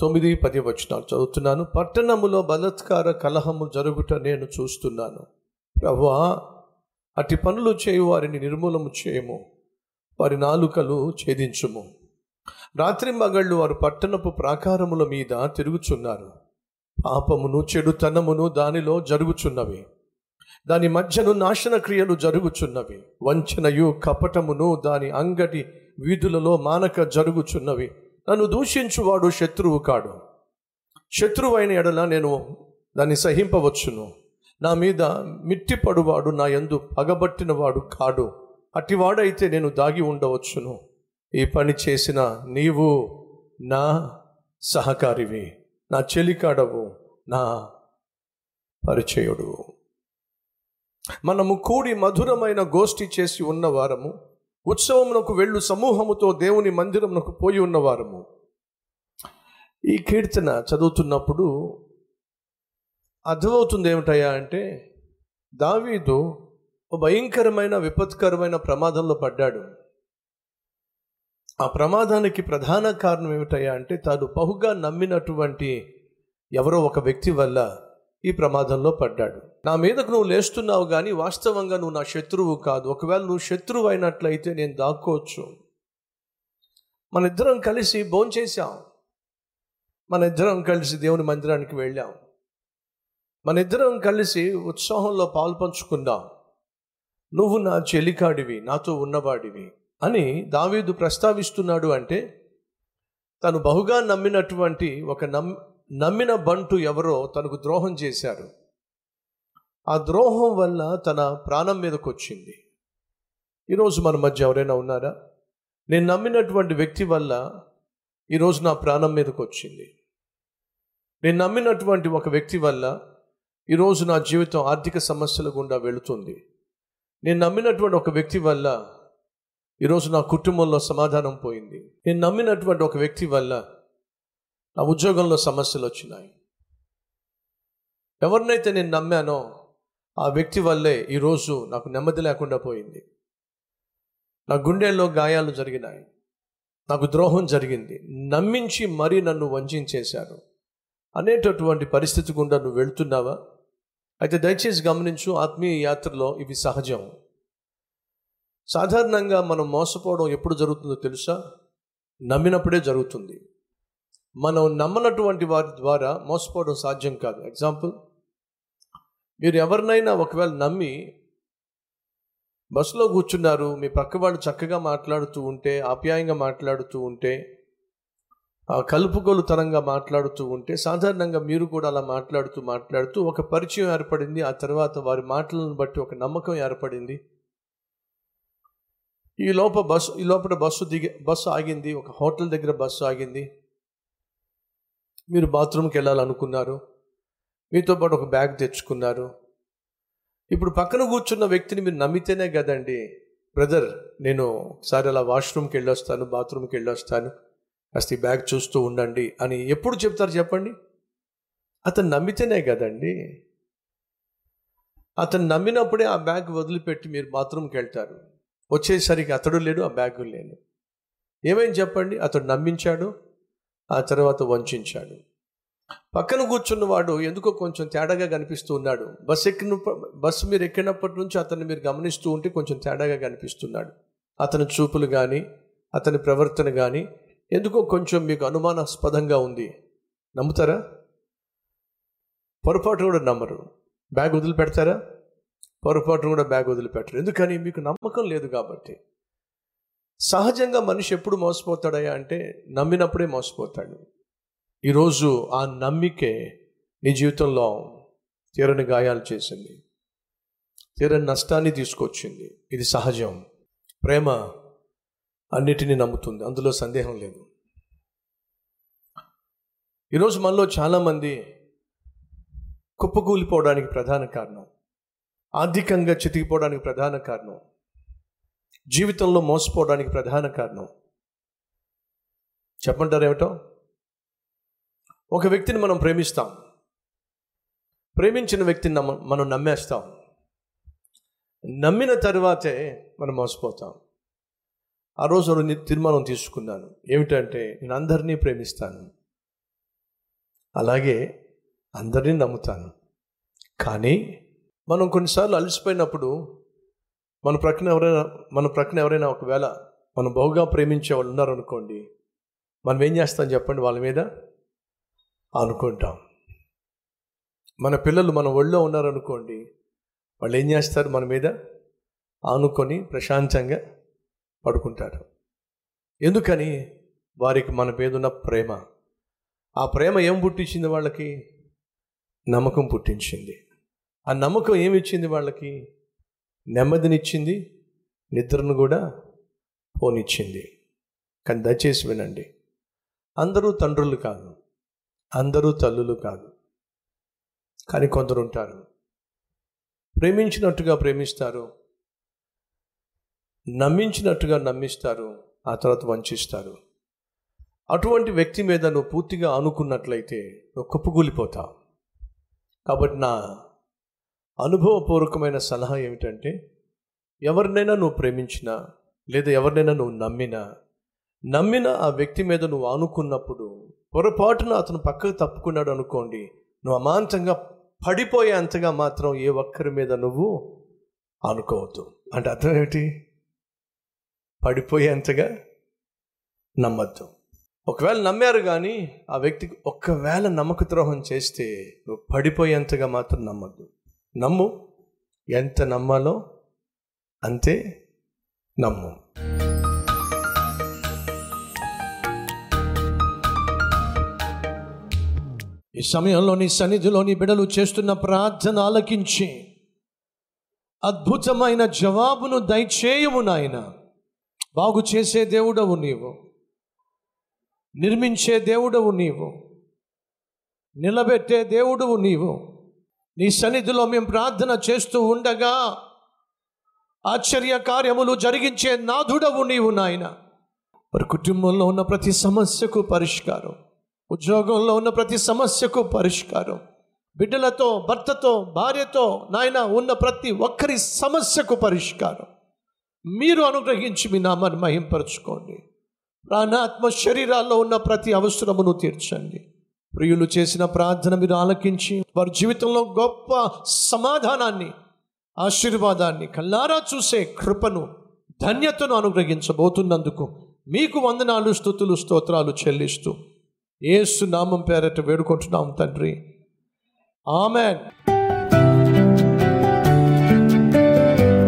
తొమ్మిది పది వచనాలు చదువుతున్నాను. పట్టణములో బలత్కార కలహము జరుగుట నేను చూస్తున్నాను. ప్రభువా అట్టి పనులు చేయు వారిని నిర్మూలము చేయము. వారి నాలుకలు ఛేదించుము. రాత్రి మగళ్ళు వారు పట్టణపు ప్రాకారముల మీద తిరుగుచున్నారు. పాపమును చెడుతనమును దానిలో జరుగుచున్నవి. దాని మధ్యను నాశన క్రియలు జరుగుచున్నవి. వంచనయు కపటమును దాని అంగటి వీధులలో మానక జరుగుచున్నవి. నన్ను దూషించువాడు శత్రువు కాడు. శత్రువైన ఎడల నేను దాన్ని సహింపవచ్చును. నా మీద మిట్టిపడువాడు నా యందు పగబట్టినవాడు కాడు. అటివాడైతే నేను దాగి ఉండవచ్చును. ఈ పని చేసిన నీవు నా సహకారివి. నా చెలికాడవు. నా పరిచయుడు. మనము కూడి మధురమైన గోష్ఠి చేసి ఉన్నవారము ఉత్సవమునకు వెళ్ళు సమూహముతో దేవుని మందిరమునకు పోయి ఉన్నవారము. ఈ కీర్తన చదువుతున్నప్పుడు అర్థమవుతుంది ఏమిటయ్యా అంటే దావీదు భయంకరమైన విపత్కరమైన ప్రమాదంలో పడ్డాడు. ఆ ప్రమాదానికి ప్రధాన కారణం ఏమిటయ్యా అంటే తాను బహుగా నమ్మినటువంటి ఎవరో ఒక వ్యక్తి వల్ల ఈ ప్రమాదంలో పడ్డాడు. నా మీదకు నువ్వు లేస్తున్నావు కానీ వాస్తవంగా నువ్వు నా శత్రువు కాదు. ఒకవేళ నువ్వు శత్రువు అయినట్లయితే నేను దాక్కోవచ్చు. మన ఇద్దరం కలిసి భోంచేశాం మన ఇద్దరం కలిసి దేవుని మందిరానికి వెళ్ళాం. మన ఇద్దరం కలిసి ఉత్సాహంలో పాల్పంచుకుందాం నువ్వు నా చెలికాడివి నాతో ఉన్నవాడివి అని దావీదు ప్రస్తావిస్తున్నాడు అంటే తను బహుగా నమ్మినటువంటి ఒక నమ్ నమ్మిన బంటు ఎవరో తనకు ద్రోహం చేశారు. ఆ ద్రోహం వల్ల తన ప్రాణం మీదకు వచ్చింది ఈరోజు మన మధ్య ఎవరైనా ఉన్నారా? నేను నమ్మినటువంటి వ్యక్తి వల్ల ఈరోజు నా ప్రాణం మీదకు వచ్చింది నేను నమ్మినటువంటి ఒక వ్యక్తి వల్ల ఈరోజు నా జీవితం ఆర్థిక సమస్యల గుండా వెళుతుంది. నేను నమ్మినటువంటి ఒక వ్యక్తి వల్ల ఈరోజు నా కుటుంబంలో సమాధానం పోయింది. నేను నమ్మినటువంటి ఒక వ్యక్తి వల్ల నా ఉద్యోగంలో సమస్యలు వచ్చినాయి. ఎవరినైతే నేను నమ్మానో ఆ వ్యక్తి వల్లే ఈరోజు నాకు నెమ్మది లేకుండా పోయింది. నా గుండెల్లో గాయాలు జరిగినాయి. నాకు ద్రోహం జరిగింది. నమ్మించి మరీ నన్ను వంచేశారు. అనేటటువంటి పరిస్థితి గుండా నువ్వు వెళ్తున్నావా? అయితే దయచేసి గమనించు ఆత్మీయ యాత్రలో ఇవి సహజం. సాధారణంగా మనం మోసపోవడం ఎప్పుడు జరుగుతుందో తెలుసా? నమ్మినప్పుడే జరుగుతుంది. మనం నమ్మనటువంటి వారి ద్వారా మోసపోవడం సాధ్యం కాదు. ఎగ్జాంపుల్ మీరు ఎవరినైనా ఒకవేళ నమ్మి బస్సులో కూర్చున్నారు మీ పక్క వాళ్ళు చక్కగా మాట్లాడుతూ ఉంటే ఆప్యాయంగా మాట్లాడుతూ ఉంటే ఆ కలుపుగోలుతనంగా మాట్లాడుతూ ఉంటే సాధారణంగా మీరు కూడా అలా మాట్లాడుతూ మాట్లాడుతూ ఒక పరిచయం ఏర్పడింది ఆ తర్వాత వారి మాటలను బట్టి ఒక నమ్మకం ఏర్పడింది. ఈ లోప బస్సు ఈ లోపల బస్సు దిగి బస్సు ఆగింది ఒక హోటల్ దగ్గర బస్సు ఆగింది. మీరు బాత్రూమ్కి వెళ్ళాలనుకున్నారు. మీతో పాటు ఒక బ్యాగ్ తెచ్చుకున్నారు. ఇప్పుడు పక్కన కూర్చున్న వ్యక్తిని మీరు నమ్మితేనే కదండి బ్రదర్ నేను ఒకసారి అలా వాష్రూమ్కి వెళ్ళొస్తాను బాత్రూమ్కి వెళ్ళొస్తాను. కాస్త ఈ బ్యాగ్ చూస్తూ ఉండండి అని ఎప్పుడు చెప్తారు చెప్పండి? అతను నమ్మితేనే కదండి. అతను నమ్మినప్పుడే ఆ బ్యాగ్ వదిలిపెట్టి మీరు బాత్రూమ్కి వెళ్తారు. వచ్చేసరికి అతడు లేడు ఆ బ్యాగ్ లేను. ఏమైంది చెప్పండి? అతడు నమ్మించాడు? ఆ తర్వాత వంచాడు. పక్కన కూర్చున్నవాడు ఎందుకో కొంచెం తేడాగా కనిపిస్తూ ఉన్నాడు. బస్ ఎక్కిన బస్సు మీరు ఎక్కినప్పటి నుంచి అతన్ని మీరు గమనిస్తూ ఉంటే కొంచెం తేడాగా కనిపిస్తున్నాడు. అతని చూపులు కానీ అతని ప్రవర్తన కానీ ఎందుకో కొంచెం మీకు అనుమానాస్పదంగా ఉంది. నమ్ముతారా? పొరపాటు కూడా నమ్మరు. బ్యాగ్ వదిలిపెడతారా? పొరపాటు కూడా బ్యాగ్ వదిలిపెట్టరు. ఎందుకని? మీకు నమ్మకం లేదు కాబట్టి. సహజంగా మనిషి ఎప్పుడు మోసపోతాడయ్యా అంటే నమ్మినప్పుడే మోసపోతాడు. ఈరోజు ఆ నమ్మికే నీ జీవితంలో తీరని గాయాలు చేసింది. తీరని నష్టాన్ని తీసుకొచ్చింది. ఇది సహజం. ప్రేమ అన్నిటినీ నమ్ముతుంది. అందులో సందేహం లేదు. ఈరోజు మనలో చాలామంది కుప్పకూలిపోవడానికి ప్రధాన కారణం. ఆర్థికంగా చితికిపోవడానికి ప్రధాన కారణం. జీవితంలో మోసపోవడానికి ప్రధాన కారణం. చెప్పంటారు ఏమిటో ఒక వ్యక్తిని మనం ప్రేమిస్తాం. ప్రేమించిన వ్యక్తిని నమ్మ మనం నమ్మేస్తాం. నమ్మిన తర్వాతే మనం మోసపోతాం. ఆ రోజు నేను తీర్మానం తీసుకున్నాను. ఏమిటంటే నేను అందరినీ ప్రేమిస్తాను. అలాగే అందరినీ నమ్ముతాను. కానీ మనం కొన్నిసార్లు అలసిపోయినప్పుడు మన ప్రక్కన ఎవరైనా మన ప్రక్కన ఎవరైనా ఒకవేళ మనం బహుగా ప్రేమించే వాళ్ళు ఉన్నారనుకోండి మనం ఏం చేస్తాం చెప్పండి వాళ్ళ మీద? అనుకుంటాం. మన పిల్లలు మన ఒళ్ళో ఉన్నారనుకోండి వాళ్ళు ఏం చేస్తారు మన మీద? ఆనుకొని ప్రశాంతంగా పడుకుంటారు. ఎందుకని? వారికి మన మీద ఉన్న ప్రేమ. ఆ ప్రేమ ఏం పుట్టించింది వాళ్ళకి? నమ్మకం పుట్టించింది. ఆ నమ్మకం ఏమి ఇచ్చింది వాళ్ళకి? నెమ్మదినిచ్చింది నిద్రను కూడా పోనిచ్చింది. కానీ దయచేసి వినండి. అందరూ తండ్రులు కాదు. అందరూ తల్లులు కాదు. కానీ కొందరు ఉంటారు. ప్రేమించినట్టుగా ప్రేమిస్తారు. నమ్మించినట్టుగా నమ్మిస్తారు. ఆ తర్వాత వంచిస్తారు. అటువంటి వ్యక్తి మీద నువ్వు పూర్తిగా అనుకున్నట్లయితే నువ్వు కుప్పకూలిపోతావు. కాబట్టి నా అనుభవపూర్వకమైన సలహా ఏమిటంటే ఎవరినైనా నువ్వు ప్రేమించినా లేదా ఎవరినైనా నువ్వు నమ్మినా నమ్మిన ఆ వ్యక్తి మీద నువ్వు ఆనుకున్నప్పుడు పొరపాటున అతను పక్కకు తప్పుకున్నాడు అనుకోండి నువ్వు అమాంతంగా పడిపోయేంతగా మాత్రం ఏ ఒక్కరి మీద నువ్వు అనుకోవద్దు అంటే అర్థం ఏమిటి? పడిపోయేంతగా నమ్మద్దు. ఒకవేళ నమ్మారు కానీ ఆ వ్యక్తికి ఒక్కవేళ నమ్మక ద్రోహం చేస్తే నువ్వు పడిపోయేంతగా మాత్రం నమ్మద్దు. నమ్ము. ఎంత నమ్మాలో అంతే నమ్ము. ఈ సమయంలో నీ సన్నిధిలో నీ బిడలు చేస్తున్న ప్రార్థన ఆలకించి అద్భుతమైన జవాబును దయచేయము నాయన. బాగు చేసే దేవుడవు నీవు. నిర్మించే దేవుడవు నీవు. నిలబెట్టే దేవుడవు నీవు. నీ సన్నిధిలో మేము ప్రార్థన చేస్తూ ఉండగా ఆశ్చర్య కార్యములు జరిగించే నాథుడవు నీవు నాయన. వారి కుటుంబంలో ఉన్న ప్రతి సమస్యకు పరిష్కారం ఉద్యోగంలో ఉన్న ప్రతి సమస్యకు పరిష్కారం బిడ్డలతో భర్తతో భార్యతో నాయన ఉన్న ప్రతి ఒక్కరి సమస్యకు పరిష్కారం. మీరు అనుగ్రహించి మీ నామాన్ని మహింపరచుకోండి. ప్రాణాత్మ శరీరాల్లో ఉన్న ప్రతి అవసరమును తీర్చండి. ప్రియులు చేసిన ప్రార్థన మీరు ఆలకించి వారి జీవితంలో గొప్ప సమాధానాన్ని ఆశీర్వాదాన్ని కల్లారా చూసే కృపను ధన్యతను అనుగ్రహించబోతున్నందుకు మీకు వందనాలు స్థుతులు స్తోత్రాలు చెల్లిస్తూ ఏసు నామం పేరట వేడుకుంటున్నాం తండ్రి. ఆమెన్.